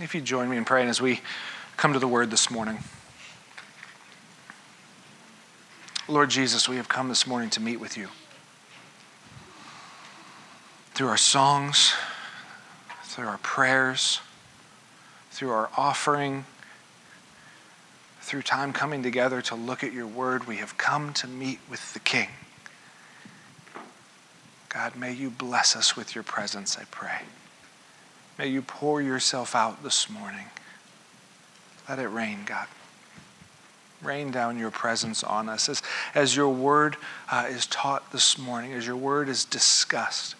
If you join me in praying as we come to the word this morning. Lord Jesus, we have come this morning to meet with you. Through our songs, through our prayers, through our offering, through time coming together to look at your word, we have come to meet with the King. God, may you bless us with your presence, I pray. May you pour yourself out this morning. Let it rain, God. Rain down your presence on us as, as your word uh, is taught this morning, as your word is discussed.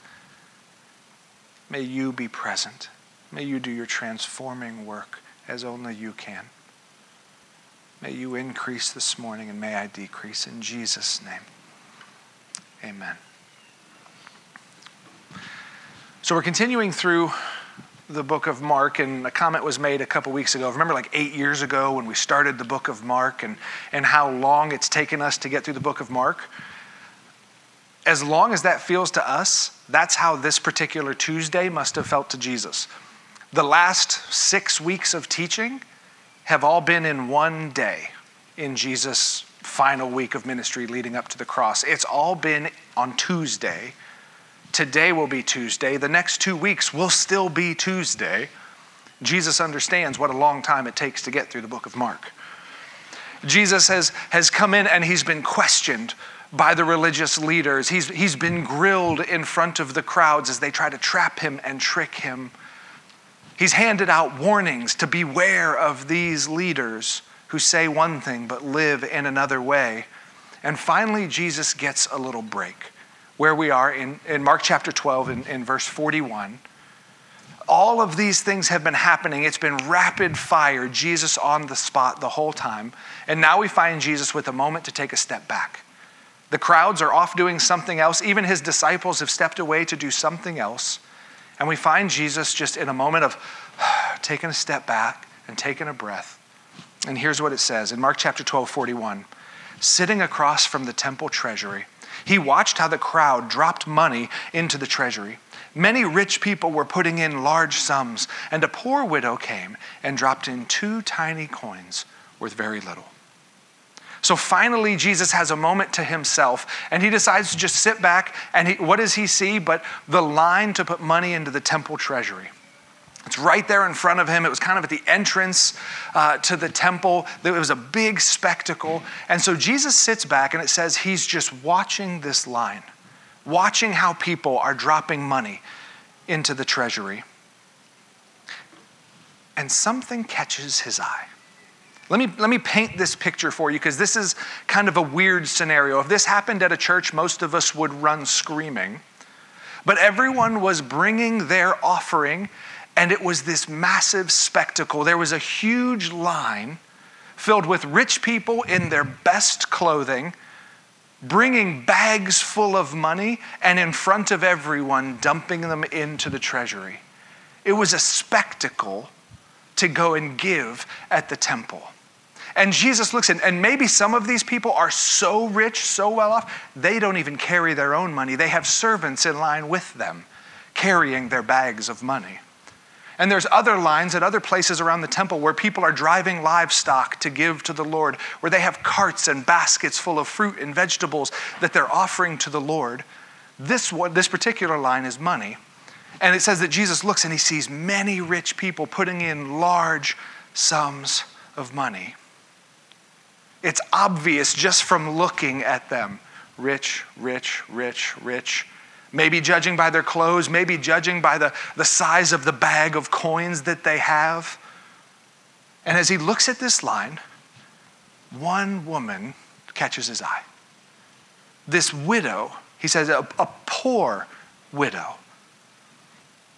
May you be present. May you do your transforming work as only you can. May you increase this morning and may I decrease. In Jesus' name, amen. So we're continuing through the book of Mark, and a comment was made a couple weeks ago. Remember, like eight years ago when we started the book of Mark and, and how long it's taken us to get through the book of Mark? As long as that feels to us, that's how this particular Tuesday must have felt to Jesus. The last six weeks of teaching have all been in one day in Jesus' final week of ministry leading up to the cross. It's all been on Tuesday Today will be Tuesday. The next two weeks will still be Tuesday. Jesus understands what a long time it takes to get through the book of Mark. Jesus has, has come in and he's been questioned by the religious leaders. He's, he's been grilled in front of the crowds as they try to trap him and trick him. He's handed out warnings to beware of these leaders who say one thing but live in another way. And finally, Jesus gets a little break where we are in, in Mark chapter 12 in, in verse 41. All of these things have been happening. It's been rapid fire, Jesus on the spot the whole time. And now we find Jesus with a moment to take a step back. The crowds are off doing something else. Even his disciples have stepped away to do something else. And we find Jesus just in a moment of taking a step back and taking a breath. And here's what it says in Mark chapter 12, 41 sitting across from the temple treasury he watched how the crowd dropped money into the treasury. Many rich people were putting in large sums, and a poor widow came and dropped in two tiny coins worth very little. So finally, Jesus has a moment to himself, and he decides to just sit back. And he, what does he see but the line to put money into the temple treasury? It's right there in front of him. It was kind of at the entrance uh, to the temple. It was a big spectacle. And so Jesus sits back and it says he's just watching this line, watching how people are dropping money into the treasury. And something catches his eye. Let me, let me paint this picture for you because this is kind of a weird scenario. If this happened at a church, most of us would run screaming. But everyone was bringing their offering and it was this massive spectacle. There was a huge line filled with rich people in their best clothing, bringing bags full of money, and in front of everyone, dumping them into the treasury. It was a spectacle to go and give at the temple. And Jesus looks in, and maybe some of these people are so rich, so well off, they don't even carry their own money. They have servants in line with them carrying their bags of money. And there's other lines at other places around the temple where people are driving livestock to give to the Lord, where they have carts and baskets full of fruit and vegetables that they're offering to the Lord. This, one, this particular line is money. And it says that Jesus looks and he sees many rich people putting in large sums of money. It's obvious just from looking at them rich, rich, rich, rich maybe judging by their clothes, maybe judging by the, the size of the bag of coins that they have. And as he looks at this line, one woman catches his eye. This widow, he says, a, a poor widow,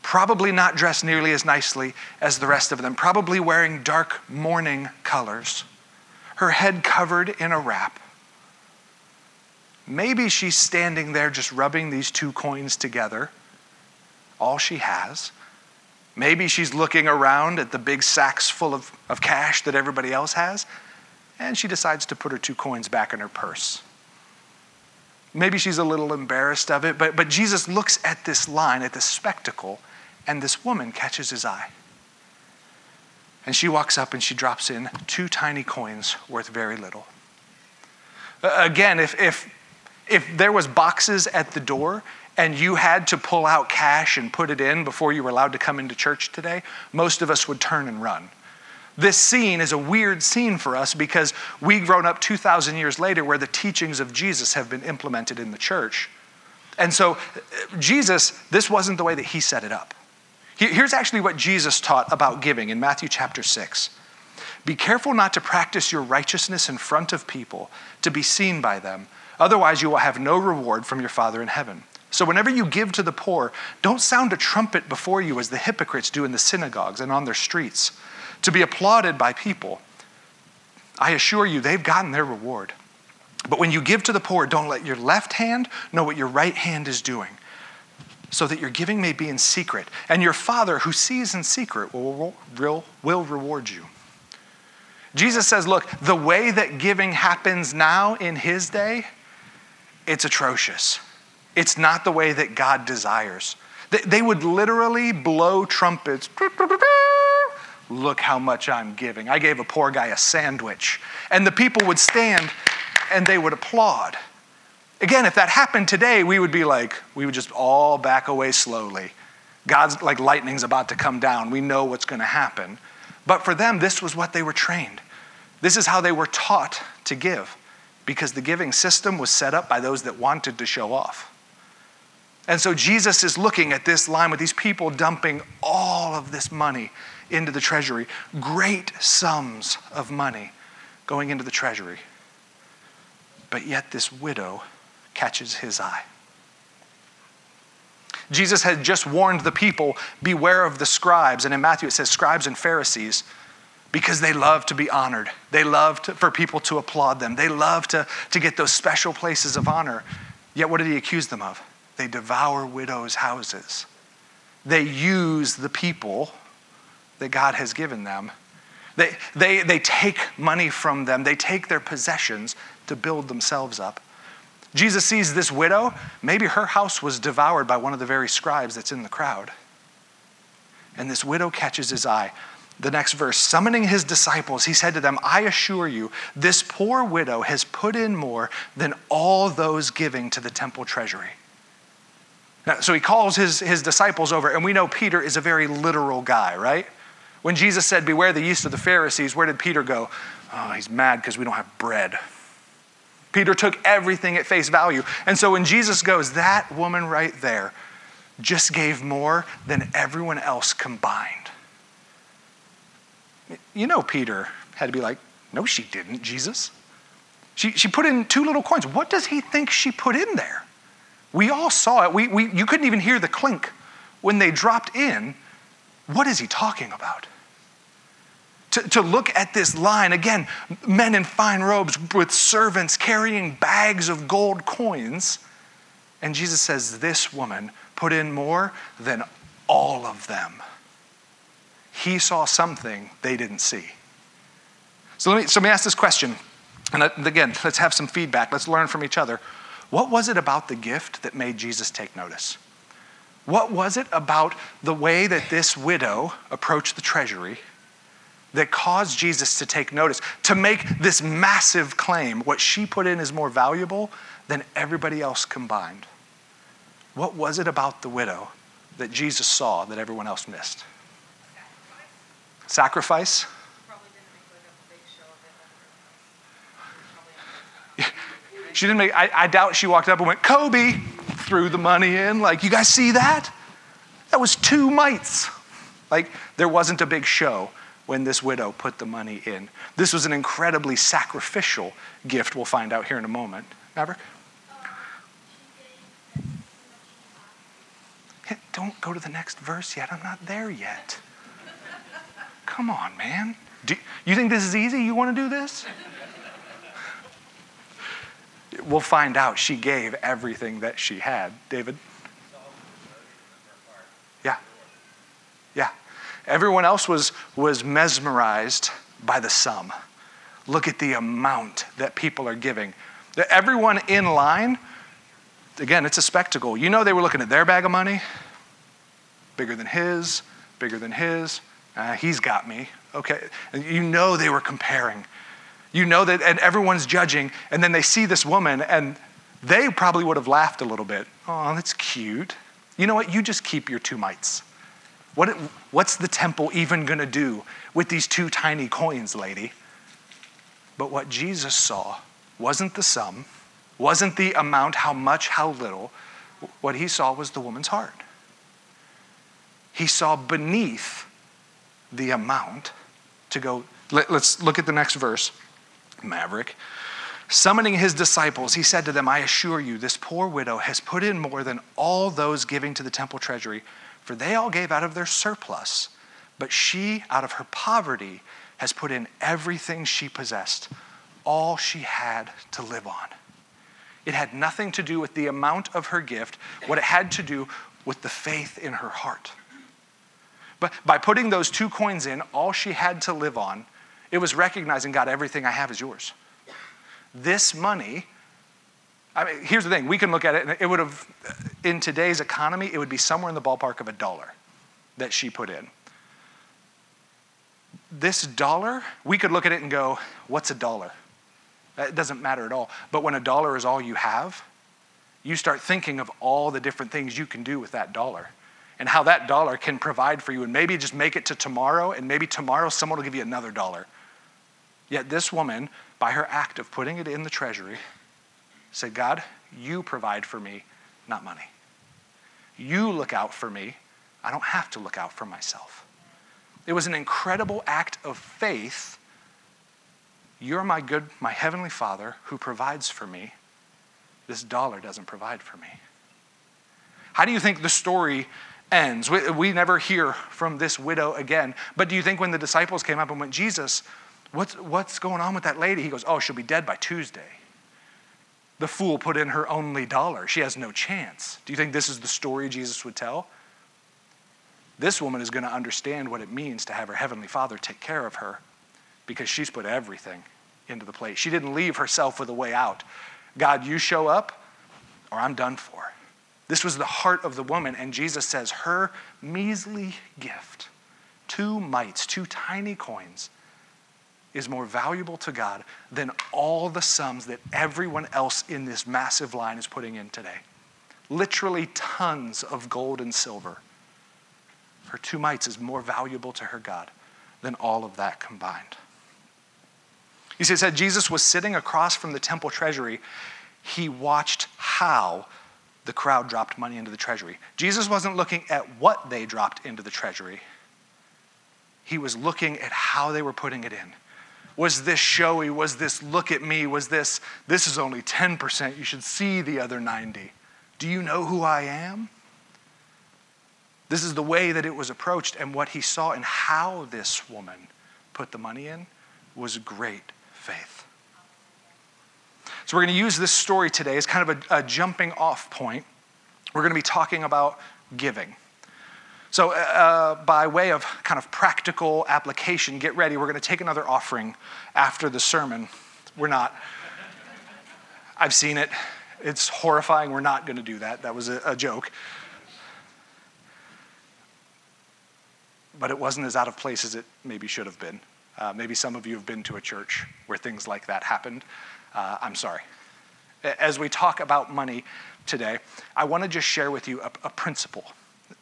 probably not dressed nearly as nicely as the rest of them, probably wearing dark mourning colors, her head covered in a wrap Maybe she's standing there just rubbing these two coins together, all she has. Maybe she's looking around at the big sacks full of, of cash that everybody else has, and she decides to put her two coins back in her purse. Maybe she's a little embarrassed of it, but, but Jesus looks at this line, at this spectacle, and this woman catches his eye. And she walks up and she drops in two tiny coins worth very little. Again, if, if, if there was boxes at the door and you had to pull out cash and put it in before you were allowed to come into church today, most of us would turn and run. This scene is a weird scene for us because we've grown up 2,000 years later where the teachings of Jesus have been implemented in the church. And so, Jesus, this wasn't the way that he set it up. Here's actually what Jesus taught about giving in Matthew chapter 6. Be careful not to practice your righteousness in front of people to be seen by them. Otherwise, you will have no reward from your Father in heaven. So, whenever you give to the poor, don't sound a trumpet before you as the hypocrites do in the synagogues and on their streets, to be applauded by people. I assure you, they've gotten their reward. But when you give to the poor, don't let your left hand know what your right hand is doing, so that your giving may be in secret. And your Father, who sees in secret, will, will, reward you. Jesus says, look, the way that giving happens now in his day, it's atrocious. It's not the way that God desires. They would literally blow trumpets. Look how much I'm giving. I gave a poor guy a sandwich. And the people would stand and they would applaud. Again, if that happened today, we would be like, we would just all back away slowly. God's like lightning's about to come down. We know what's going to happen. But for them, this was what they were trained. This is how they were taught to give because the giving system was set up by those that wanted to show off. And so Jesus is looking at this line with these people dumping all of this money into the treasury, great sums of money going into the treasury. But yet, this widow catches his eye. Jesus had just warned the people beware of the scribes. And in Matthew, it says scribes and Pharisees because they love to be honored. They love to, for people to applaud them. They love to, to get those special places of honor. Yet, what did he accuse them of? They devour widows' houses. They use the people that God has given them. They, they, they take money from them, they take their possessions to build themselves up. Jesus sees this widow. Maybe her house was devoured by one of the very scribes that's in the crowd. And this widow catches his eye. The next verse, summoning his disciples, he said to them, I assure you, this poor widow has put in more than all those giving to the temple treasury. Now, so he calls his, his disciples over, and we know Peter is a very literal guy, right? When Jesus said, Beware the yeast of the Pharisees, where did Peter go? Oh, he's mad because we don't have bread. Peter took everything at face value. And so when Jesus goes, That woman right there just gave more than everyone else combined. You know, Peter had to be like, No, she didn't, Jesus. She, she put in two little coins. What does he think she put in there? We all saw it. We, we, you couldn't even hear the clink when they dropped in. What is he talking about? To, to look at this line, again, men in fine robes with servants carrying bags of gold coins. And Jesus says, This woman put in more than all of them. He saw something they didn't see. So let me, so let me ask this question. And again, let's have some feedback. Let's learn from each other. What was it about the gift that made Jesus take notice? What was it about the way that this widow approached the treasury that caused Jesus to take notice, to make this massive claim? What she put in is more valuable than everybody else combined. What was it about the widow that Jesus saw that everyone else missed? Sacrifice? She didn't make, I, I doubt she walked up and went, Kobe, threw the money in. Like, you guys see that? That was two mites. Like, there wasn't a big show when this widow put the money in. This was an incredibly sacrificial gift, we'll find out here in a moment. Maverick? don't go to the next verse yet. I'm not there yet. Come on, man. Do, you think this is easy? You want to do this? we'll find out she gave everything that she had. David? Yeah. Yeah. Everyone else was, was mesmerized by the sum. Look at the amount that people are giving. Everyone in line, again, it's a spectacle. You know, they were looking at their bag of money, bigger than his, bigger than his, Uh, he's got me. Okay. And you know they were comparing. You know that, and everyone's judging, and then they see this woman, and they probably would have laughed a little bit. Oh, that's cute. You know what? You just keep your two mites. What, what's the temple even going to do with these two tiny coins, lady? But what Jesus saw wasn't the sum, wasn't the amount, how much, how little. What he saw was the woman's heart. He saw beneath the amount to go. Let, us look at the next verse, Maverick. Summoning his disciples, he said to them, I assure you, this poor widow has put in more than all those giving to the temple treasury, for they all gave out of their surplus. But she, out of her poverty, has put in everything she possessed, all she had to live on. It had nothing to do with the amount of her gift, what it had to do with the faith in her heart. But by putting those two coins in, all she had to live on, it was recognizing, God, everything I have is yours. This money, I mean, here's the thing we can look at it, and it would have, in today's economy, it would be somewhere in the ballpark of a dollar that she put in. This dollar, we could look at it and go, what's a dollar? It doesn't matter at all. But when a dollar is all you have, you start thinking of all the different things you can do with that dollar and how that dollar can provide for you and maybe just make it to tomorrow and maybe tomorrow someone will give you another dollar. Yet this woman, by her act of putting it in the treasury, said, God, you provide for me, not money. You look out for me. I don't have to look out for myself. It was an incredible act of faith. You're my good, my heavenly Father who provides for me. This dollar doesn't provide for me. How do you think the story ends? We, we never hear from this widow again. But do you think when the disciples came up and went, Jesus, what's, what's going on with that lady? He goes, Oh, she'll be dead by Tuesday. The fool put in her only dollar. She has no chance. Do you think this is the story Jesus would tell? This woman is going to understand what it means to have her heavenly father take care of her because she's put everything into the plate. She didn't leave herself with a way out. God, you show up or I'm done for. This was the heart of the woman, and Jesus says her measly gift, two mites, two tiny coins, is more valuable to God than all the sums that everyone else in this massive line is putting in today. Literally tons of gold and silver her two mites is more valuable to her God than all of that combined. You see, it said Jesus was sitting across from the temple treasury. He watched how the crowd dropped money into the treasury. Jesus wasn't looking at what they dropped into the treasury, he was looking at how they were putting it in. Was this showy? Was this look at me? Was this, this is only 10%? You should see the other 90. Do you know who I am? This is the way that it was approached, and what he saw and how this woman put the money in was great faith. So, we're going to use this story today as kind of a, a jumping off point. We're going to be talking about giving. So, uh, by way of kind of practical application, get ready. We're going to take another offering after the sermon. We're not. I've seen it. It's horrifying. We're not going to do that. That was a, a joke. but it wasn't as out of place as it maybe should have been. Uh, maybe some of you have been to a church where things like that happened. Uh, I'm sorry. As we talk about money today, I want to just share with you a, a principle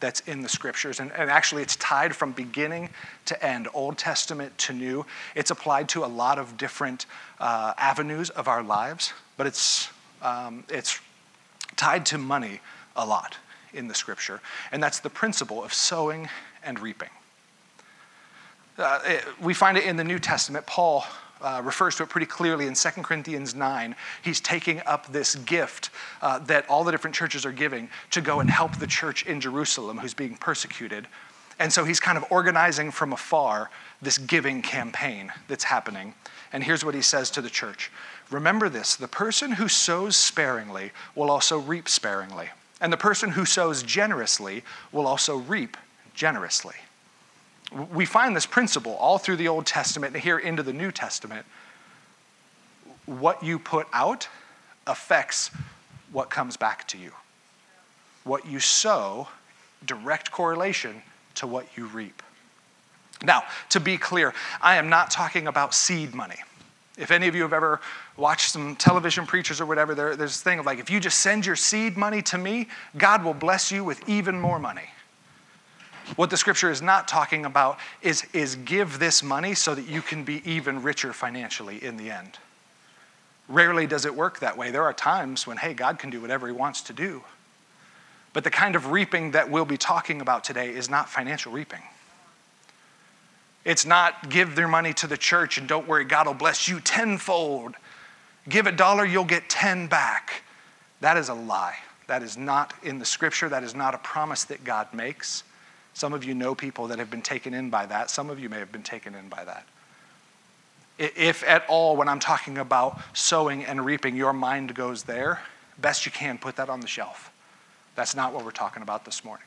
that's in the scriptures. And, and, actually, it's tied from beginning to end, Old Testament to New. It's applied to a lot of different uh, avenues of our lives, but it's, um, it's tied to money a lot in the scripture. And that's the principle of sowing and reaping. Uh, it, we find it in the New Testament. Paul uh, refers to it pretty clearly in 2 Corinthians 9. He's taking up this gift uh, that all the different churches are giving to go and help the church in Jerusalem who's being persecuted. And so he's kind of organizing from afar this giving campaign that's happening. And here's what he says to the church Remember this the person who sows sparingly will also reap sparingly, and the person who sows generously will also reap generously we find this principle all through the Old Testament and here into the New Testament. What you put out affects what comes back to you. What you sow, direct correlation to what you reap. Now, to be clear, I am not talking about seed money. If any of you have ever watched some television preachers or whatever, there, there's this thing of like, if you just send your seed money to me, God will bless you with even more money. What the scripture is not talking about is, is give this money so that you can be even richer financially in the end. Rarely does it work that way. There are times when, hey, God can do whatever He wants to do. But the kind of reaping that we'll be talking about today is not financial reaping. It's not give their money to the church and don't worry, God will bless you tenfold. Give a dollar, you'll get 10 back. That is a lie. That is not in the scripture. That is not a promise that God makes. Some of you know people that have been taken in by that. Some of you may have been taken in by that. If at all, when I'm talking about sowing and reaping, your mind goes there, best you can put that on the shelf. That's not what we're talking about this morning.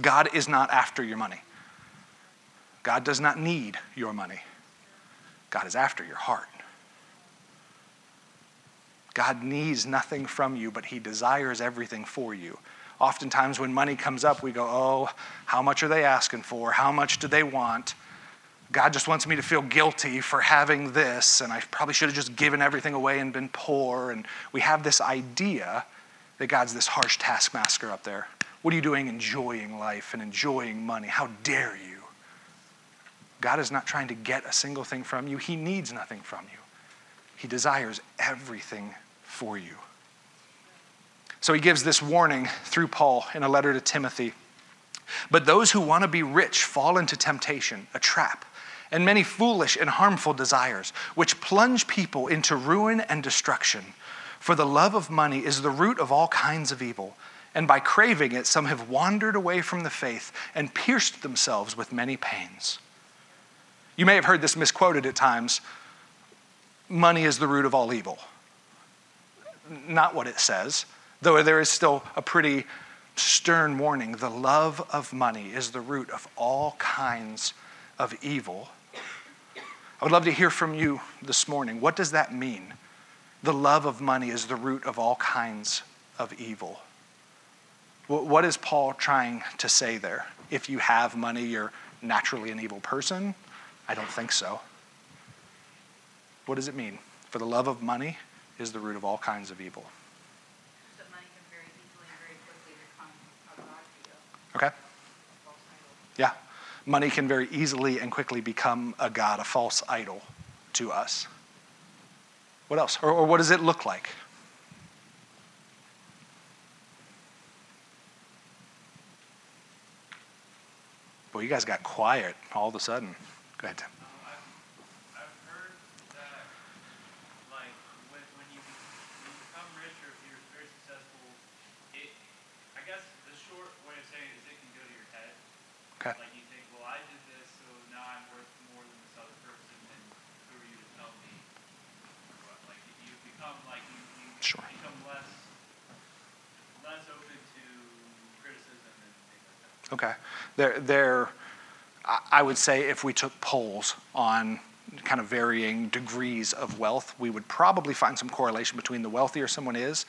God is not after your money. God does not need your money. God is after your heart. God needs nothing from you, but He desires everything for you. Oftentimes, when money comes up, we go, Oh, how much are they asking for? How much do they want? God just wants me to feel guilty for having this, and I probably should have just given everything away and been poor. And we have this idea that God's this harsh taskmaster up there. What are you doing enjoying life and enjoying money? How dare you? God is not trying to get a single thing from you, He needs nothing from you. He desires everything for you. So he gives this warning through Paul in a letter to Timothy. But those who want to be rich fall into temptation, a trap, and many foolish and harmful desires, which plunge people into ruin and destruction. For the love of money is the root of all kinds of evil and by craving it, some have wandered away from the faith and pierced themselves with many pains. You may have heard this misquoted at times money is the root of all evil. Not what it says, though there is still a pretty stern warning. The love of money is the root of all kinds of evil. I would love to hear from you this morning. What does that mean? The love of money is the root of all kinds of evil. What is Paul trying to say there? If you have money, you're naturally an evil person? I don't think so. What does it mean? For the love of money is the root of all kinds of evil. Okay? Yeah. Money can very easily and quickly become a God, a false idol to us. What else? Or, or what does it look like? Boy, you guys got quiet all of a sudden. Go ahead, Tim. Okay. Like you think, well, I did this, so now I'm worth more than this other person, and who are you to tell me? What? Like you become like you, you sure. become less less open to criticism and things like that. Okay. There. I would say if we took polls on kind of varying degrees of wealth, we would probably find some correlation between the wealthier someone is,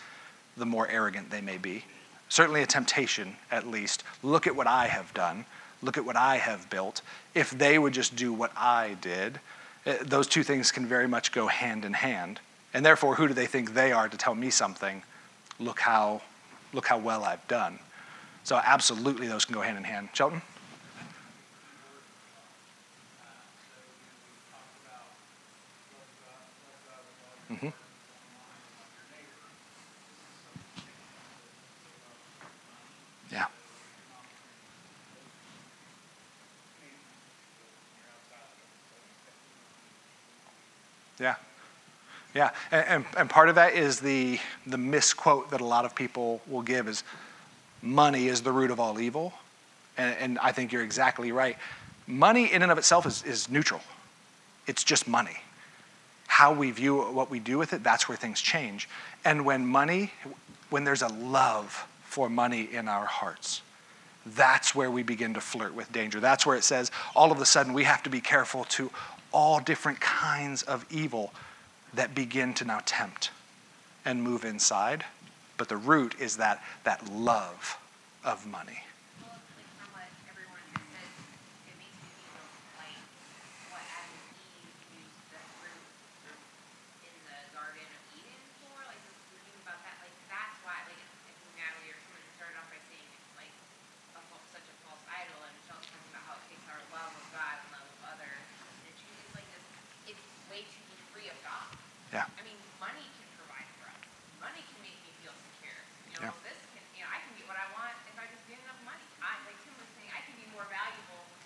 the more arrogant they may be. Certainly a temptation, at least. Look at what I have done. Look at what I have built. If they would just do what I did, eh, those two things can very much go hand in hand. And therefore, who do they think they are to tell me something? Look how, look how well I've done. So, absolutely, those can go hand in hand. Shelton? Mm-hmm. Yeah. Yeah. Yeah. And, and, and, part of that is the, the misquote that a lot of people will give is money is the root of all evil. And, and I think you're exactly right. Money in and of itself is, is neutral. It's just money how we view what we do with it, that's where things change. And when money, when there's a love for money in our hearts, that's where we begin to flirt with danger. That's where it says all of a sudden we have to be careful to all different kinds of evil that begin to now tempt and move inside. But the root is that, that love of money. Well, like from what everyone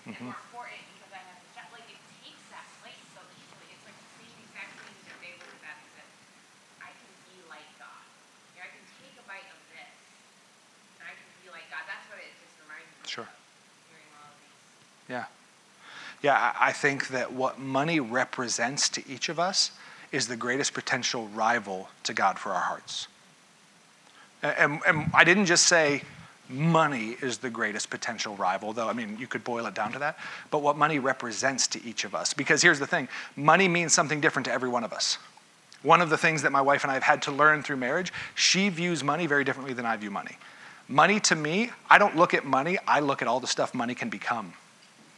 mm-hmm. and more important because I have a job. Like it takes that place so easily. It's like the same exact thing that they look at and said, I can be like God. You know, I can take a bite of this and I can be like God. That's what it just reminds me sure. of. Hearing all of these. Yeah. Yeah, I think that what money represents to each of us is the greatest potential rival to God for our hearts. And, and, I didn't just say money is the greatest potential rival, though, I mean, you could boil it down to that, but what money represents to each of us. Because here's the thing money means something different to every one of us. One of the things that my wife and I have had to learn through marriage, she views money very differently than I view money. Money to me, I don't look at money, I look at all the stuff money can become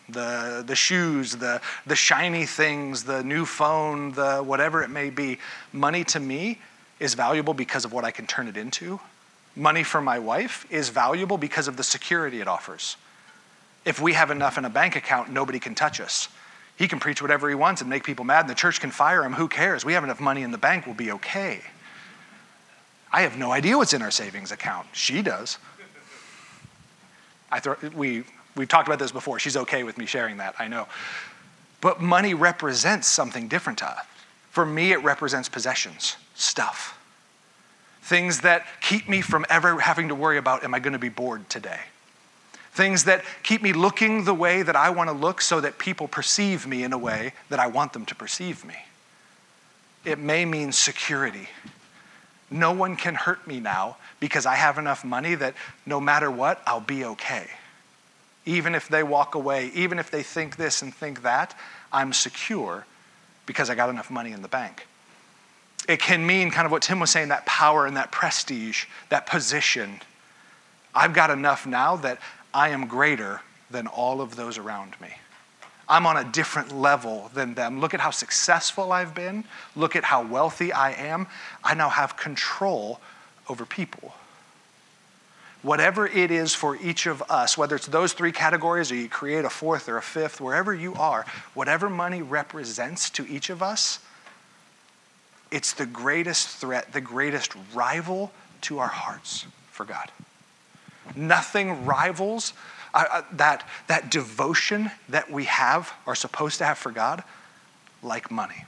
the, the shoes, the, the shiny things, the new phone, the whatever it may be. Money to me is valuable because of what I can turn it into. Money for my wife is valuable because of the security it offers. If we have enough in a bank account, nobody can touch us. He can preach whatever he wants and make people mad, and the church can fire him. Who cares? We have enough money in the bank, we'll be okay. I have no idea what's in our savings account. She does. I throw, we We've talked about this before. She's okay with me sharing that, I know. But money represents something different to us. For me, it represents possessions, stuff. Things that keep me from ever having to worry about, am I going to be bored today? Things that keep me looking the way that I want to look so that people perceive me in a way that I want them to perceive me. It may mean security. No one can hurt me now because I have enough money that no matter what, I'll be okay even if they walk away, even if they think this and think that, I'm secure because I got enough money in the bank. It can mean kind of what Tim was saying that power and that prestige, that position. I've got enough now that I am greater than all of those around me. I'm on a different level than them. Look at how successful I've been. Look at how wealthy I am. I now have control over people whatever it is for each of us, whether it's those three categories or you create a fourth or a fifth, wherever you are, whatever money represents to each of us, it's the greatest threat, the greatest rival to our hearts for God. Nothing rivals uh, uh that, that devotion that we have, are supposed to have for God, like money.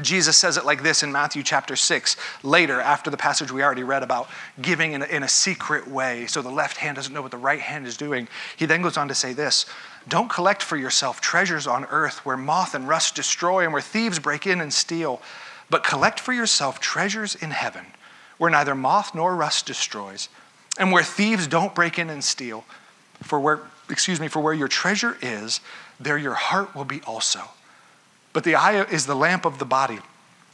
Jesus says it like this in Matthew chapter 6, later, after the passage we already read about giving in a, in a, secret way, so the left hand doesn't know what the right hand is doing. He then goes on to say this Don't collect for yourself treasures on earth where moth and rust destroy and where thieves break in and steal, but collect for yourself treasures in heaven where neither moth nor rust destroys and where thieves don't break in and steal. For where, excuse me, for where your treasure is, there your heart will be also. But the eye is the lamp of the body.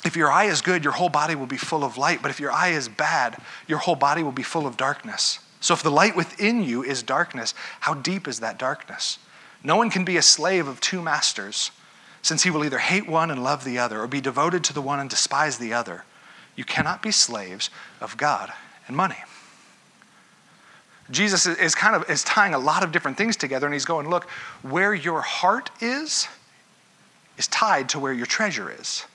If your eye is good, your whole body will be full of light. But if your eye is bad, your whole body will be full of darkness. So if the light within you is darkness, how deep is that darkness? No one can be a slave of two masters, since he will either hate one and love the other, or be devoted to the one and despise the other. You cannot be slaves of God and money. Jesus is kind of is tying a lot of different things together, and he's going, look, where your heart is, is tied to where your treasure is.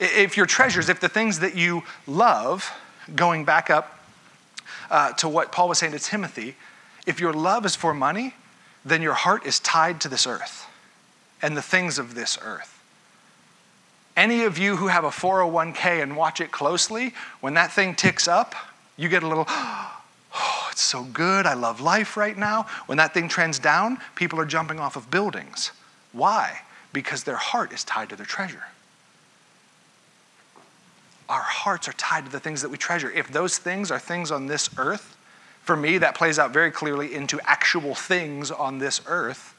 If your treasures, if the things that you love, going back up uh, to what Paul was saying to Timothy, if your love is for money, then your heart is tied to this earth and the things of this earth. Any of you who have a 401k and watch it closely, when that thing ticks up, you get a little, oh, it's so good. I love life right now. When that thing trends down, people are jumping off of buildings. Why? Because their heart is tied to their treasure. Our hearts are tied to the things that we treasure. If those things are things on this earth, for me, that plays out very clearly into actual things on this earth.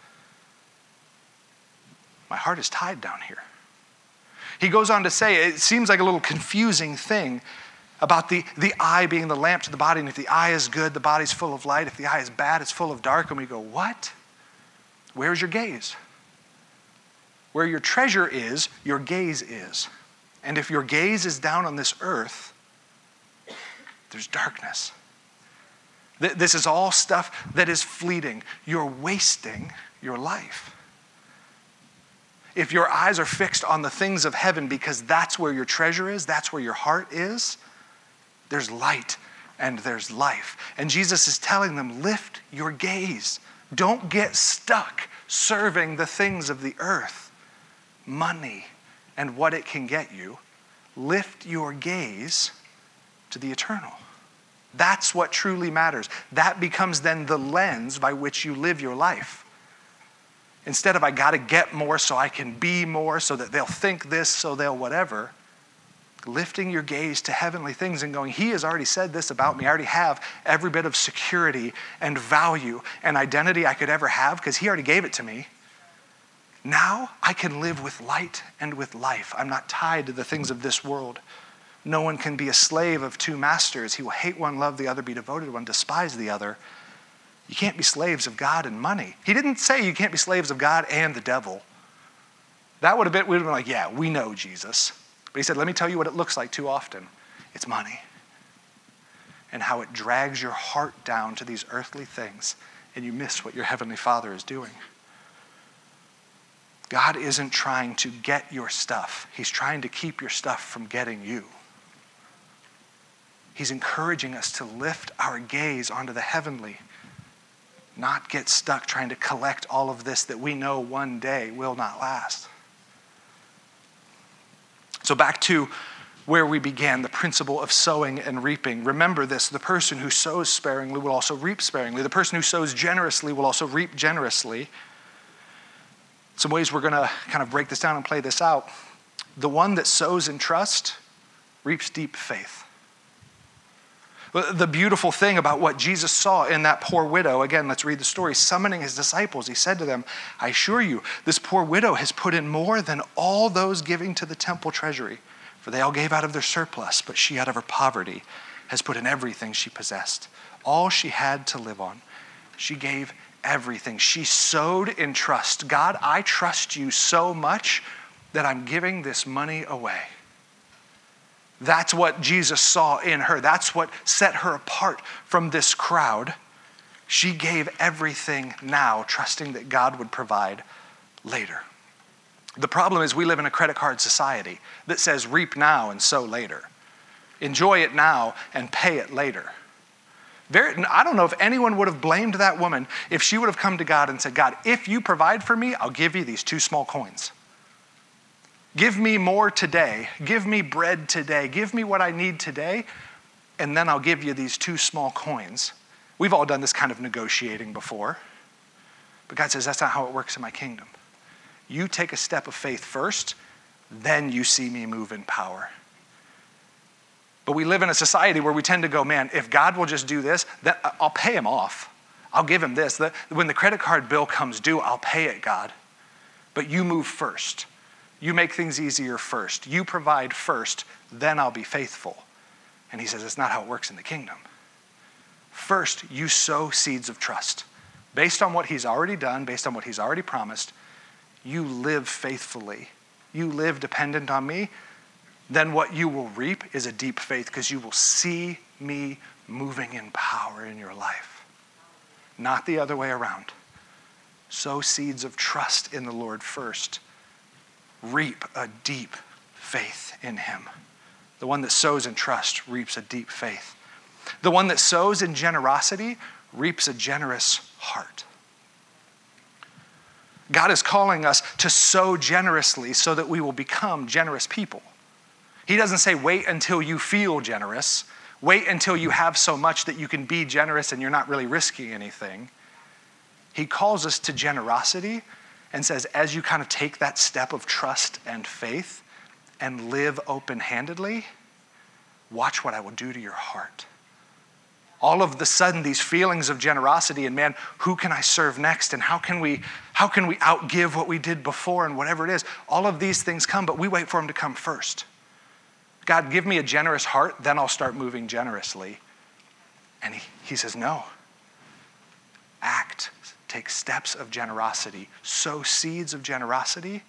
My heart is tied down here. He goes on to say, it seems like a little confusing thing about the, the eye being the lamp to the body. And if the eye is good, the body's full of light. If the eye is bad, it's full of dark. And we go, What? Where's your gaze? Where your treasure is, your gaze is. And if your gaze is down on this earth, there's darkness. This is all stuff that is fleeting. You're wasting your life. If your eyes are fixed on the things of heaven because that's where your treasure is, that's where your heart is, there's light and there's life. And Jesus is telling them, lift your gaze Don't get stuck serving the things of the earth, money, and what it can get you. Lift your gaze to the eternal. That's what truly matters. That becomes then the lens by which you live your life. Instead of, I got to get more so I can be more, so that they'll think this, so they'll whatever, lifting your gaze to heavenly things and going, He has already said this about me. I already have every bit of security and value and identity I could ever have because He already gave it to me. Now I can live with light and with life. I'm not tied to the things of this world. No one can be a slave of two masters. He will hate one, love the other, be devoted to one, despise the other. You can't be slaves of God and money. He didn't say you can't be slaves of God and the devil. That would have been, we'd have been like, yeah, we know Jesus. But he said, let me tell you what it looks like too often it's money. And how it drags your heart down to these earthly things, and you miss what your heavenly Father is doing. God isn't trying to get your stuff, He's trying to keep your stuff from getting you. He's encouraging us to lift our gaze onto the heavenly not get stuck trying to collect all of this that we know one day will not last. So, back to where we began the principle of sowing and reaping. Remember this the person who sows sparingly will also reap sparingly, the person who sows generously will also reap generously. Some ways we're going to kind of break this down and play this out. The one that sows in trust reaps deep faith. The beautiful thing about what Jesus saw in that poor widow, again, let's read the story. Summoning his disciples, he said to them, I assure you, this poor widow has put in more than all those giving to the temple treasury, for they all gave out of their surplus, but she, out of her poverty, has put in everything she possessed, all she had to live on. She gave everything. She sowed in trust. God, I trust you so much that I'm giving this money away. That's what Jesus saw in her. That's what set her apart from this crowd. She gave everything now, trusting that God would provide later. The problem is, we live in a credit card society that says reap now and sow later. Enjoy it now and pay it later. Very, I don't know if anyone would have blamed that woman if she would have come to God and said, God, if you provide for me, I'll give you these two small coins. Give me more today. Give me bread today. Give me what I need today, and then I'll give you these two small coins. We've all done this kind of negotiating before. But God says that's not how it works in my kingdom. You take a step of faith first, then you see me move in power. But we live in a society where we tend to go, man, if God will just do this, then uh, I'll pay him off. I'll give him this. When the credit card bill comes due, I'll pay it, God. But you move first. You make things easier first. You provide first, then I'll be faithful. And he says, It's not how it works in the kingdom. First, you sow seeds of trust. Based on what he's already done, based on what he's already promised, you live faithfully. You live dependent on me. Then what you will reap is a deep faith because you will see me moving in power in your life. Not the other way around. Sow seeds of trust in the Lord first reap a deep faith in him. The one that sows in trust reaps a deep faith. The one that sows in generosity reaps a generous heart. God is calling us to sow generously so that we will become generous people. He doesn't say, wait until you feel generous, wait until you have so much that you can be generous and you're not really risking anything. He calls us to generosity and says, as you kind of take that step of trust and faith and live open handedly, watch what I will do to your heart. All of the sudden, these feelings of generosity and man, who can I serve next? And how can we how can we outgive what we did before and whatever it is? All of these things come, but we wait for them to come first. God, give me a generous heart, then I'll start moving generously. And he, he says, No. Act take steps of generosity, sow seeds of generosity,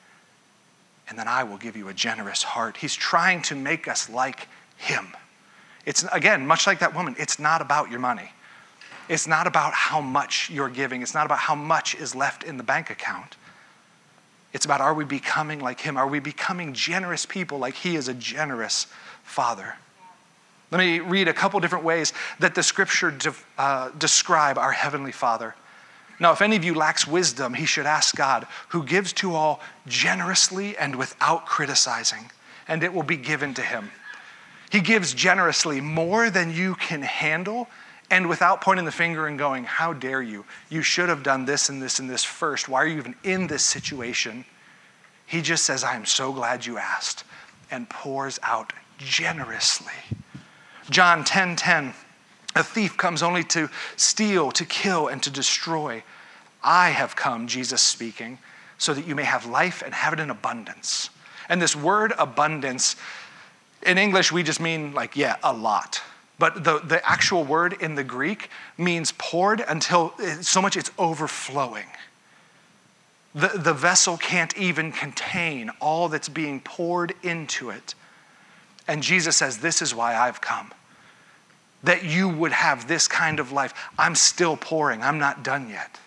and then I will give you a generous heart. He's trying to make us like Him. It's, again, much like that woman, it's not about your money. It's not about how much you're giving. It's not about how much is left in the bank account. It's about are we becoming like Him? Are we becoming generous people like He is a generous Father? Let me read a couple different ways that the scripture de- uh, describe our Heavenly Father. Now, if any of you lacks wisdom, he should ask God, who gives to all generously and without criticizing, and it will be given to him. He gives generously more than you can handle, and without pointing the finger and going, How dare you? You should have done this and this and this first. Why are you even in this situation? He just says, I am so glad you asked, and pours out generously. John 10 10. A thief comes only to steal, to kill, and to destroy. I have come, Jesus speaking, so that you may have life and have it in abundance. And this word abundance, in English, we just mean like, yeah, a lot. But the, the actual word in the Greek means poured until so much it's overflowing. The, the vessel can't even contain all that's being poured into it. And Jesus says, This is why I've come that you would have this kind of life. I'm still pouring, I'm not done yet.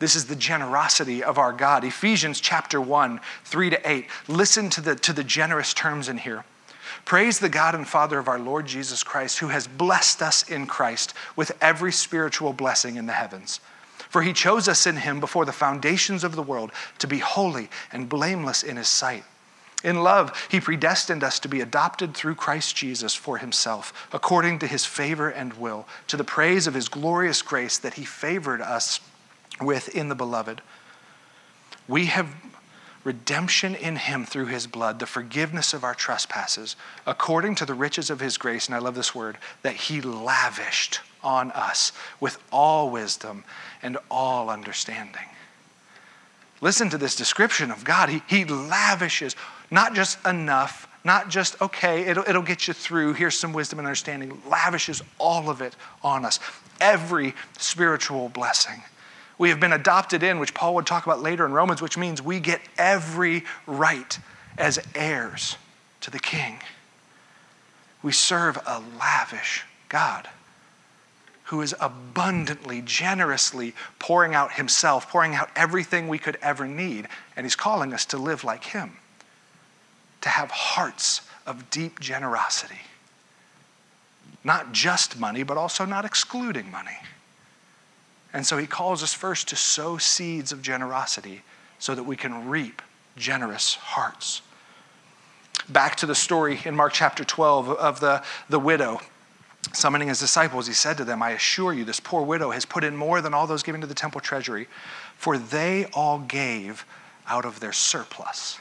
This is the generosity of our God. Ephesians chapter 1, 3 to 8. Listen to the, to the generous terms in here. Praise the God and Father of our Lord Jesus Christ, who has blessed us in Christ with every spiritual blessing in the heavens. For he chose us in him before the foundations of the world to be holy and blameless in his sight. In love, he predestined us to be adopted through Christ Jesus for himself, according to his favor and will, to the praise of his glorious grace that he favored us with in the beloved. We have redemption in him through his blood, the forgiveness of our trespasses, according to the riches of his grace, and I love this word, that he lavished on us with all wisdom and all understanding. Listen to this description of God. He, he lavishes not just enough, not just, okay, it'll, it'll get you through, here's some wisdom and understanding, lavishes all of it on us. Every spiritual blessing. We have been adopted in, which Paul would talk about later in Romans, which means we get every right as heirs to the King. We serve a lavish God who is abundantly, generously pouring out himself, pouring out everything we could ever need. And he's calling us to live like him to have hearts of deep generosity. Not just money, but also not excluding money. And so he calls us first to sow seeds of generosity so that we can reap generous hearts. Back to the story in Mark chapter 12 of the, the widow. Summoning his disciples, he said to them, I assure you, this poor widow has put in more than all those giving to the temple treasury, for they all gave out of their surplus.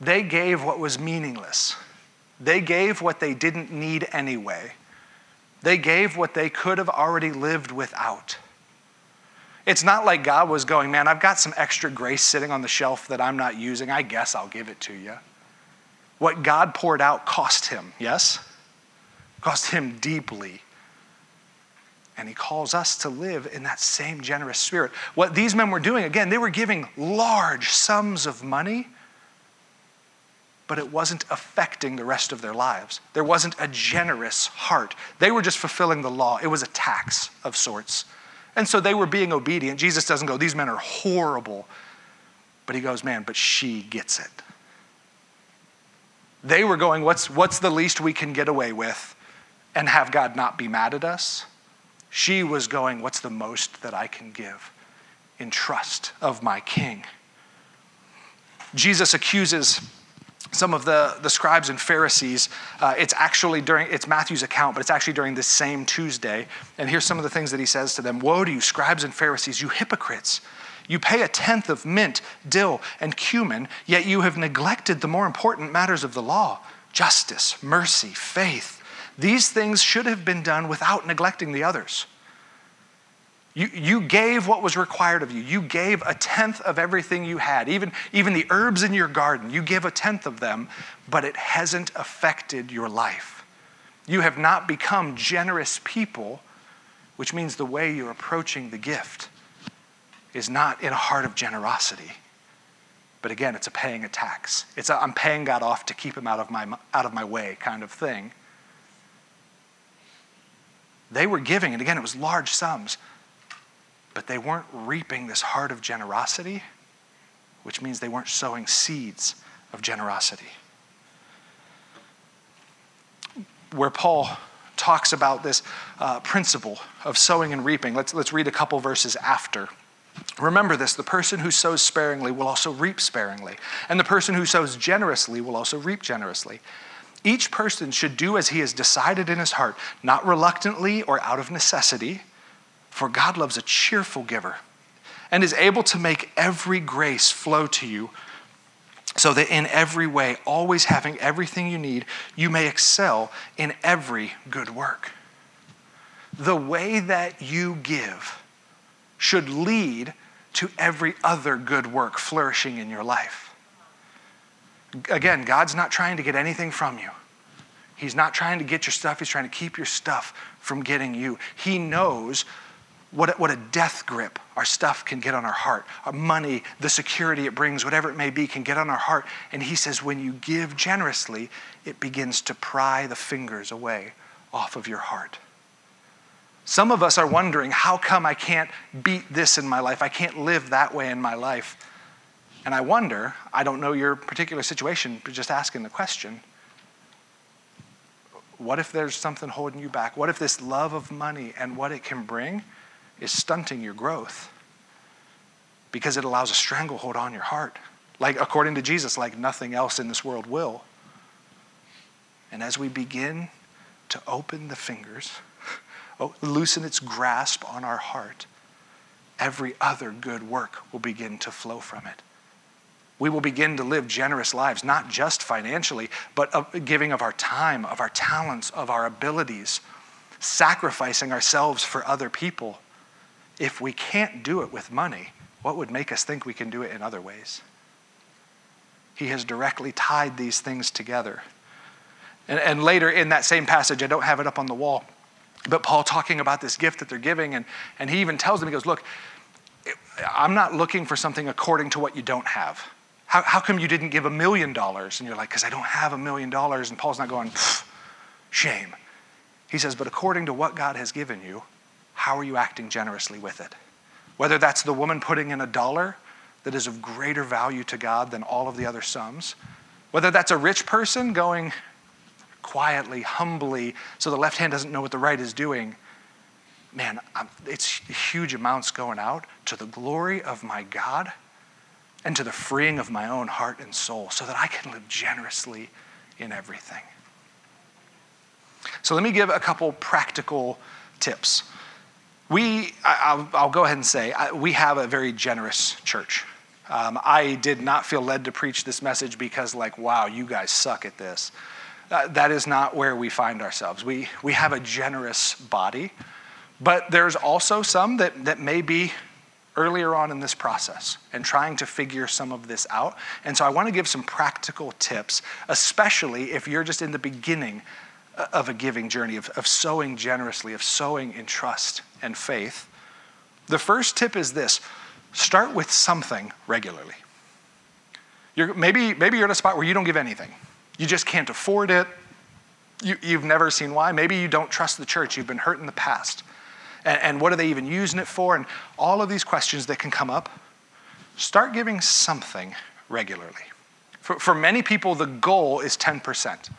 They gave what was meaningless. They gave what they didn't need anyway. They gave what they could have already lived without. It's not like God was going, man, I've got some extra grace sitting on the shelf that I'm not using. I guess I'll give it to you. What God poured out cost him, yes? Cost him deeply. And he calls us to live in that same generous spirit. What these men were doing, again, they were giving large sums of money but it wasn't affecting the rest of their lives. There wasn't a generous heart. They were just fulfilling the law, it was a tax of sorts. And so they were being obedient. Jesus doesn't go, These men are horrible. But he goes, Man, but she gets it. They were going, What's, what's the least we can get away with and have God not be mad at us? She was going, What's the most that I can give in trust of my king? Jesus accuses some of the, the scribes and Pharisees. Uh, it's actually during, it's Matthew's account, but it's actually during this same Tuesday. And here's some of the things that he says to them Woe to you, scribes and Pharisees, you hypocrites! You pay a tenth of mint, dill, and cumin, yet you have neglected the more important matters of the law justice, mercy, faith. These things should have been done without neglecting the others. You, you gave what was required of you. You gave a tenth of everything you had, even, even the herbs in your garden. You gave a tenth of them, but it hasn't affected your life. You have not become generous people, which means the way you're approaching the gift is not in a heart of generosity. But again, it's a paying a tax. It's I'm paying God off to keep him out of my, out of my way kind of thing. They were giving, and again, it was large sums but they weren't reaping this heart of generosity, which means they weren't sowing seeds of generosity. Where Paul talks about this uh, principle of sowing and reaping. Let's, let's read a couple verses after. Remember this the person who sows sparingly will also reap sparingly, and the person who sows generously will also reap generously. Each person should do as he has decided in his heart, not reluctantly or out of necessity, for God loves a cheerful giver and is able to make every grace flow to you so that in every way, always having everything you need, you may excel in every good work. The way that you give should lead to every other good work flourishing in your life. Again, God's not trying to get anything from you. He's not trying to get your stuff, He's trying to keep your stuff from getting you. He knows what a, what a death grip our stuff can get on our heart. Our money, the security it brings, whatever it may be, can get on our heart. And he says, when you give generously, it begins to pry the fingers away off of your heart. Some of us are wondering, how come I can't beat this in my life? I can't live that way in my life. And I wonder, I don't know your particular situation, but just asking the question what if there's something holding you back? What if this love of money and what it can bring is stunting your growth because it allows a stranglehold on your heart. Like, according to Jesus, like nothing else in this world will. And as we begin to open the fingers, oh, loosen its grasp on our heart, every other good work will begin to flow from it. We will begin to live generous lives, not just financially, but of giving of our time, of our talents, of our abilities, sacrificing ourselves for other people if we can't do it with money, what would make us think we can do it in other ways? He has directly tied these things together. And, and later in that same passage, I don't have it up on the wall, but Paul talking about this gift that they're giving, and, and he even tells them, he goes, Look, I'm not looking for something according to what you don't have. How, how come you didn't give a million dollars? And you're like, Because I don't have a million dollars. And Paul's not going, Shame. He says, But according to what God has given you, how are you acting generously with it? Whether that's the woman putting in a dollar that is of greater value to God than all of the other sums, whether that's a rich person going quietly, humbly, so the left hand doesn't know what the right is doing. Man, it's huge amounts going out to the glory of my God and to the freeing of my own heart and soul so that I can live generously in everything. So, let me give a couple practical tips we, I'll, I'll, go ahead and say, we have a very generous church. Um, I did not feel led to preach this message because, like, wow, you guys suck at this. Uh, that is not where we find ourselves. We, we have a generous body, but there's also some that, that may be earlier on in this process and trying to figure some of this out. And so I want to give some practical tips, especially if you're just in the beginning of a giving journey, of, of sowing generously, of sowing in trust and faith. The first tip is this start with something regularly. You're, maybe, maybe you're at a spot where you don't give anything, you just can't afford it. You, you've never seen why. Maybe you don't trust the church, you've been hurt in the past. And, and what are they even using it for? And all of these questions that can come up. Start giving something regularly. For, for many people, the goal is 10%.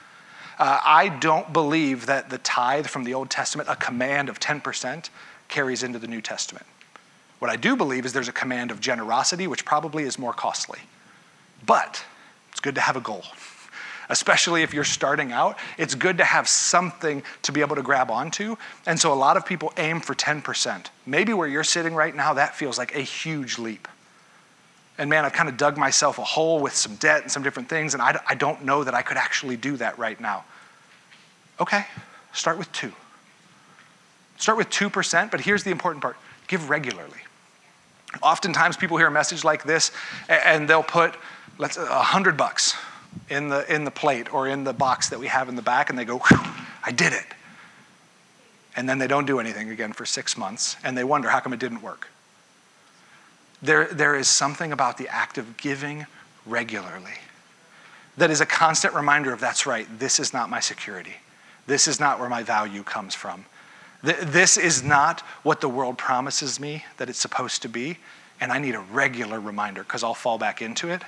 Uh, I don't believe that the tithe from the Old Testament, a command of 10%, carries into the New Testament. What I do believe is there's a command of generosity, which probably is more costly. But it's good to have a goal. Especially if you're starting out, it's good to have something to be able to grab onto. And so a lot of people aim for 10%. Maybe where you're sitting right now, that feels like a huge leap. And man, I've kind of dug myself a hole with some debt and some different things, and I, I don't know that I could actually do that right now. Okay, start with two. Start with 2%, but here's the important part give regularly. Oftentimes, people hear a message like this and they'll put, let's, a hundred bucks in the, in the plate or in the box that we have in the back, and they go, I did it. And then they don't do anything again for six months, and they wonder how come it didn't work. There, there is something about the act of giving regularly that is a constant reminder of that's right, this is not my security. This is not where my value comes from. This is not what the world promises me that it's supposed to be, and I need a regular reminder because I'll fall back into it.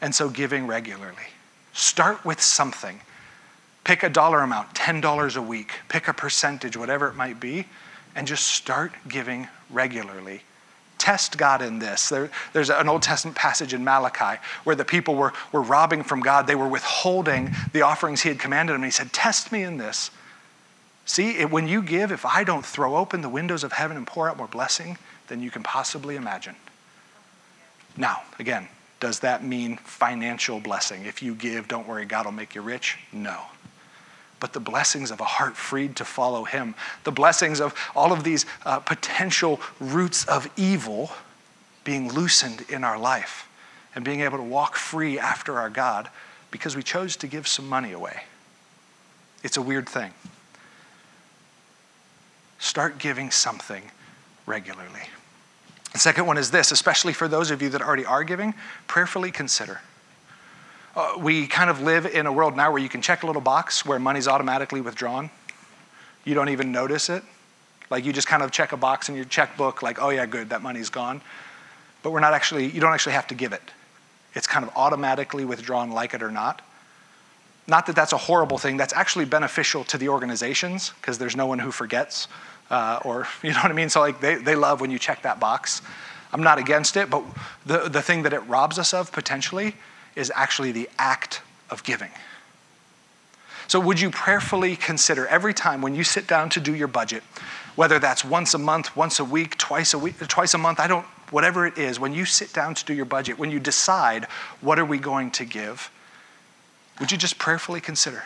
And so, giving regularly. Start with something. Pick a dollar amount, $10 a week, pick a percentage, whatever it might be, and just start giving regularly. Test God in this. There, there's an Old Testament passage in Malachi where the people were, were robbing from God. They were withholding the offerings He had commanded them. And He said, Test me in this. See, when you give, if I don't throw open the windows of heaven and pour out more blessing than you can possibly imagine. Now, again, does that mean financial blessing? If you give, don't worry, God will make you rich? No but the blessings of a heart freed to follow Him, the blessings of all of these uh, potential roots of evil being loosened in our life, and being able to walk free after our God because we chose to give some money away. It's a weird thing. Start giving something regularly. The second one is this, especially for those of you that already are giving, prayerfully consider uh, we kind of live in a world now where you can check a little box where money's automatically withdrawn. You don't even notice it. Like you just kind of check a box in your checkbook, like, oh yeah, good, that money's gone. But we're not actually, you don't actually have to give it. It's kind of automatically withdrawn, like it or not. Not that that's a horrible thing, that's actually beneficial to the organizations because there's no one who forgets. Uh, or, you know what I mean? So, like, they, they love when you check that box. I'm not against it, but the, the thing that it robs us of potentially is actually the act of giving. So, would you prayerfully consider every time when you sit down to do your budget, whether that's once a month, once a week, twice a week, twice a month, I don't, whatever it is, when you sit down to do your budget, when you decide what are we going to give, would you just prayerfully consider?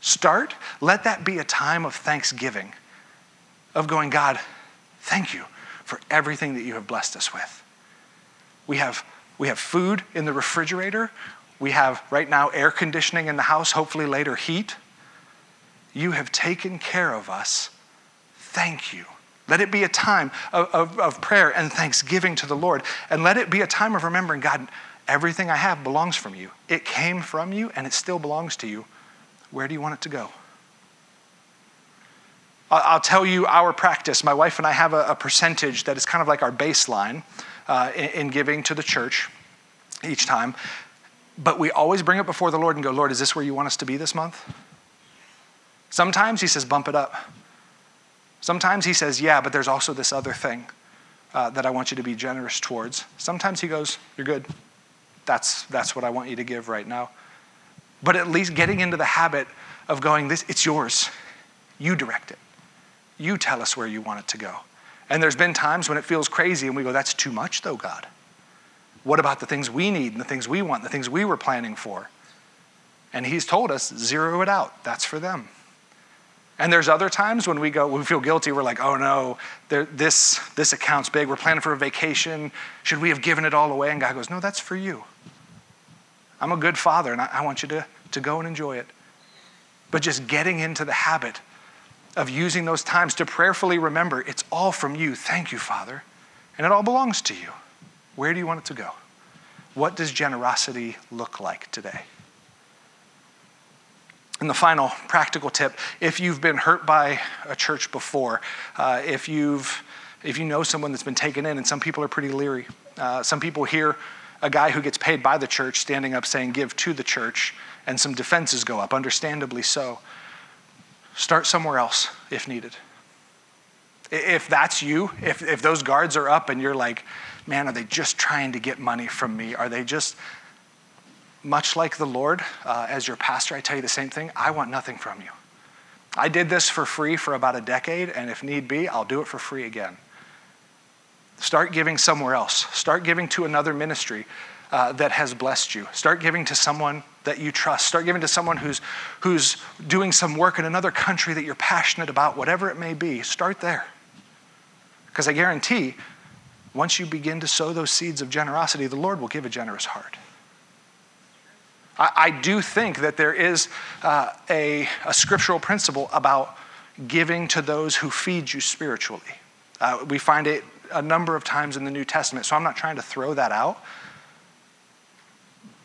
Start, let that be a time of thanksgiving, of going, God, thank you for everything that you have blessed us with. We have we have food in the refrigerator. We have right now air conditioning in the house, hopefully later heat. You have taken care of us. Thank you. Let it be a time of, of, of, prayer and thanksgiving to the Lord. And let it be a time of remembering God, everything I have belongs from you. It came from you and it still belongs to you. Where do you want it to go? I'll tell you our practice. My wife and I have a, a percentage that is kind of like our baseline uh, in, in giving to the church each time. But we always bring it before the Lord and go, Lord, is this where you want us to be this month? Sometimes he says, bump it up. Sometimes he says, yeah, but there's also this other thing uh, that I want you to be generous towards. Sometimes he goes, you're good. That's, that's what I want you to give right now. But at least getting into the habit of going, this, it's yours. You direct it. You tell us where you want it to go. And there's been times when it feels crazy and we go, that's too much, though, God. What about the things we need and the things we want, the things we were planning for? And He's told us, zero it out. That's for them. And there's other times when we go, we feel guilty. We're like, oh no, this, this account's big. We're planning for a vacation. Should we have given it all away? And God goes, no, that's for you. I'm a good father and I, I want you to, to go and enjoy it. But just getting into the habit of using those times to prayerfully remember it's all from you. Thank you, Father. And it all belongs to you. Where do you want it to go? What does generosity look like today? And the final practical tip if you've been hurt by a church before, uh, if, you've, if you know someone that's been taken in, and some people are pretty leery, uh, some people hear a guy who gets paid by the church standing up saying, Give to the church, and some defenses go up, understandably so. Start somewhere else if needed. If that's you, if, if those guards are up and you're like, man, are they just trying to get money from me? Are they just, much like the Lord, uh, as your pastor, I tell you the same thing I want nothing from you. I did this for free for about a decade, and if need be, I'll do it for free again. Start giving somewhere else. Start giving to another ministry uh, that has blessed you. Start giving to someone that you trust. Start giving to someone who's, who's doing some work in another country that you're passionate about, whatever it may be. Start there. Because I guarantee, once you begin to sow those seeds of generosity, the Lord will give a generous heart. I, I do think that there is uh, a, a scriptural principle about giving to those who feed you spiritually. Uh, we find it a number of times in the New Testament, so I'm not trying to throw that out.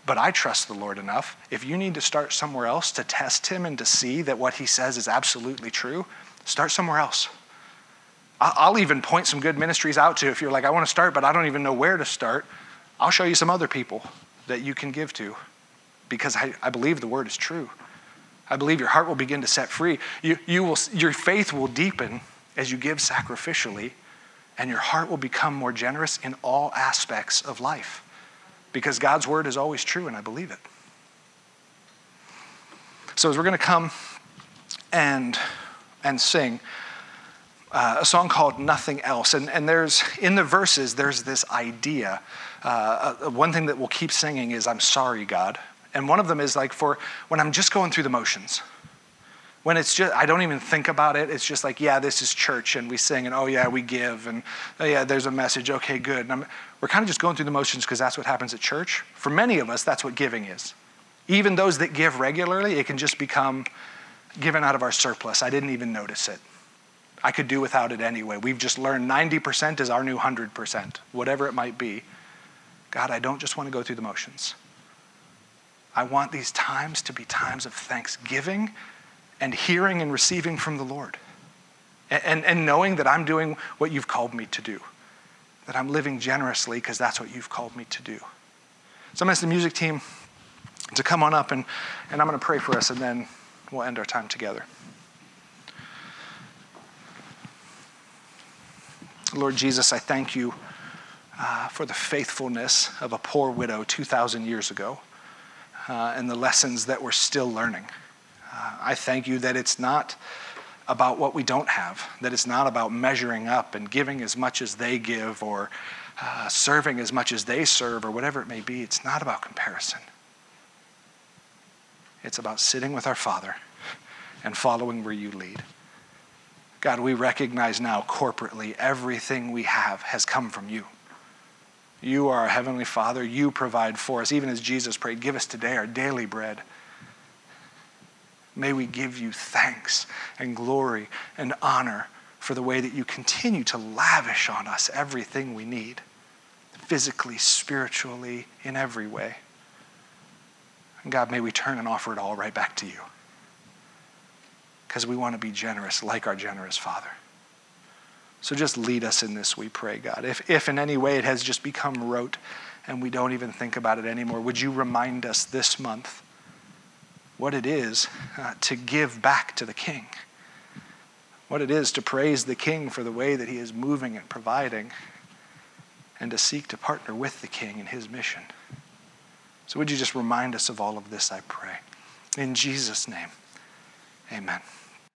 But I trust the Lord enough. If you need to start somewhere else to test Him and to see that what He says is absolutely true, start somewhere else. I'll even point some good ministries out to you. if you're like, I want to start, but I don't even know where to start. I'll show you some other people that you can give to because I, I believe the word is true. I believe your heart will begin to set free. You, you will, your faith will deepen as you give sacrificially, and your heart will become more generous in all aspects of life because God's word is always true, and I believe it. So, as we're going to come and, and sing, uh, a song called Nothing Else. And, and there's, in the verses, there's this idea. Uh, uh, one thing that we'll keep singing is, I'm sorry, God. And one of them is like for when I'm just going through the motions. When it's just, I don't even think about it. It's just like, yeah, this is church, and we sing, and oh, yeah, we give, and oh, yeah, there's a message. Okay, good. We're kind of just going through the motions because that's what happens at church. For many of us, that's what giving is. Even those that give regularly, it can just become given out of our surplus. I didn't even notice it. I could do without it anyway. We've just learned 90% is our new 100%, whatever it might be. God, I don't just want to go through the motions. I want these times to be times of thanksgiving and hearing and receiving from the Lord. And, and, and knowing that I'm doing what you've called me to do, that I'm living generously because that's what you've called me to do. So I'm going to ask the music team to come on up and, and I'm going to pray for us and then we'll end our time together. Lord Jesus, I thank you uh, for the faithfulness of a poor widow 2,000 years ago uh, and the lessons that we're still learning. I thank you that it's not about what we don't have, that it's not about measuring up and giving as much as they give or uh, serving as much as they serve or whatever it may be. It's not about comparison. It's about sitting with our Father and following where you lead. God, we recognize now corporately everything we have has come from you. You are our Heavenly Father. You provide for us. Even as Jesus prayed, give us today our daily bread. May we give you thanks and glory and honor for the way that you continue to lavish on us everything we need, physically, spiritually, in every way. And God, may we turn and offer it all right back to you because we want to be generous like our generous Father. So just lead us in this, we pray, God. If, if in any way it has just become rote and we don't even think about it anymore, would you remind us this month what it is uh, to give back to the King? What it is to praise the King for the way that he is moving and providing, and to seek to partner with the King in his mission. So, would you just remind us of all of this, I pray? In Jesus' name, amen.